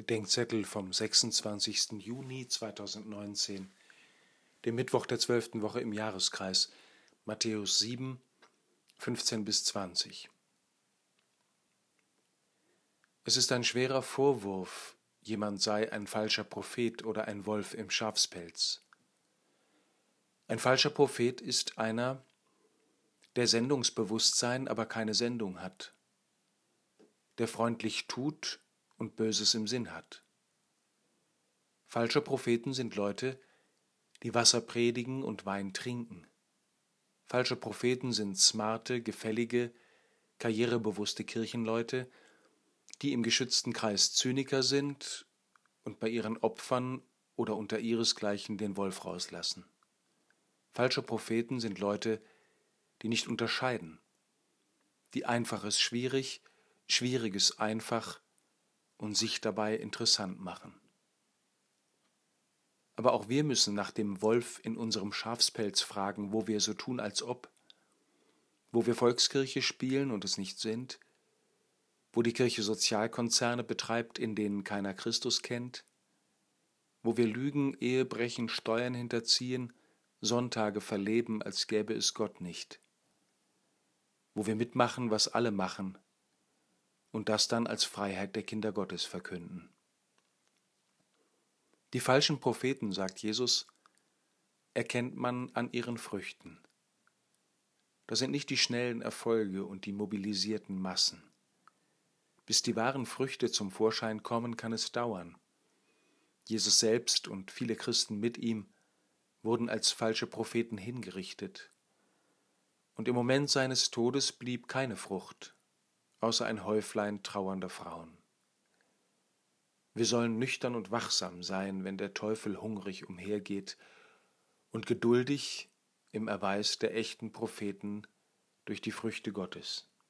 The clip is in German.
Bedenkzettel vom 26. Juni 2019, dem Mittwoch der zwölften Woche im Jahreskreis, Matthäus 7, 15 bis 20. Es ist ein schwerer Vorwurf, jemand sei ein falscher Prophet oder ein Wolf im Schafspelz. Ein falscher Prophet ist einer, der Sendungsbewusstsein, aber keine Sendung hat, der freundlich tut und Böses im Sinn hat. Falsche Propheten sind Leute, die Wasser predigen und Wein trinken. Falsche Propheten sind smarte, gefällige, karrierebewusste Kirchenleute, die im geschützten Kreis Zyniker sind und bei ihren Opfern oder unter ihresgleichen den Wolf rauslassen. Falsche Propheten sind Leute, die nicht unterscheiden, die Einfaches schwierig, Schwieriges einfach, und sich dabei interessant machen. Aber auch wir müssen nach dem Wolf in unserem Schafspelz fragen, wo wir so tun, als ob, wo wir Volkskirche spielen und es nicht sind, wo die Kirche Sozialkonzerne betreibt, in denen keiner Christus kennt, wo wir lügen, Ehebrechen, Steuern hinterziehen, Sonntage verleben, als gäbe es Gott nicht, wo wir mitmachen, was alle machen, und das dann als Freiheit der Kinder Gottes verkünden. Die falschen Propheten, sagt Jesus, erkennt man an ihren Früchten. Das sind nicht die schnellen Erfolge und die mobilisierten Massen. Bis die wahren Früchte zum Vorschein kommen, kann es dauern. Jesus selbst und viele Christen mit ihm wurden als falsche Propheten hingerichtet. Und im Moment seines Todes blieb keine Frucht, außer ein Häuflein trauernder Frauen. Wir sollen nüchtern und wachsam sein, wenn der Teufel hungrig umhergeht, und geduldig im Erweis der echten Propheten durch die Früchte Gottes.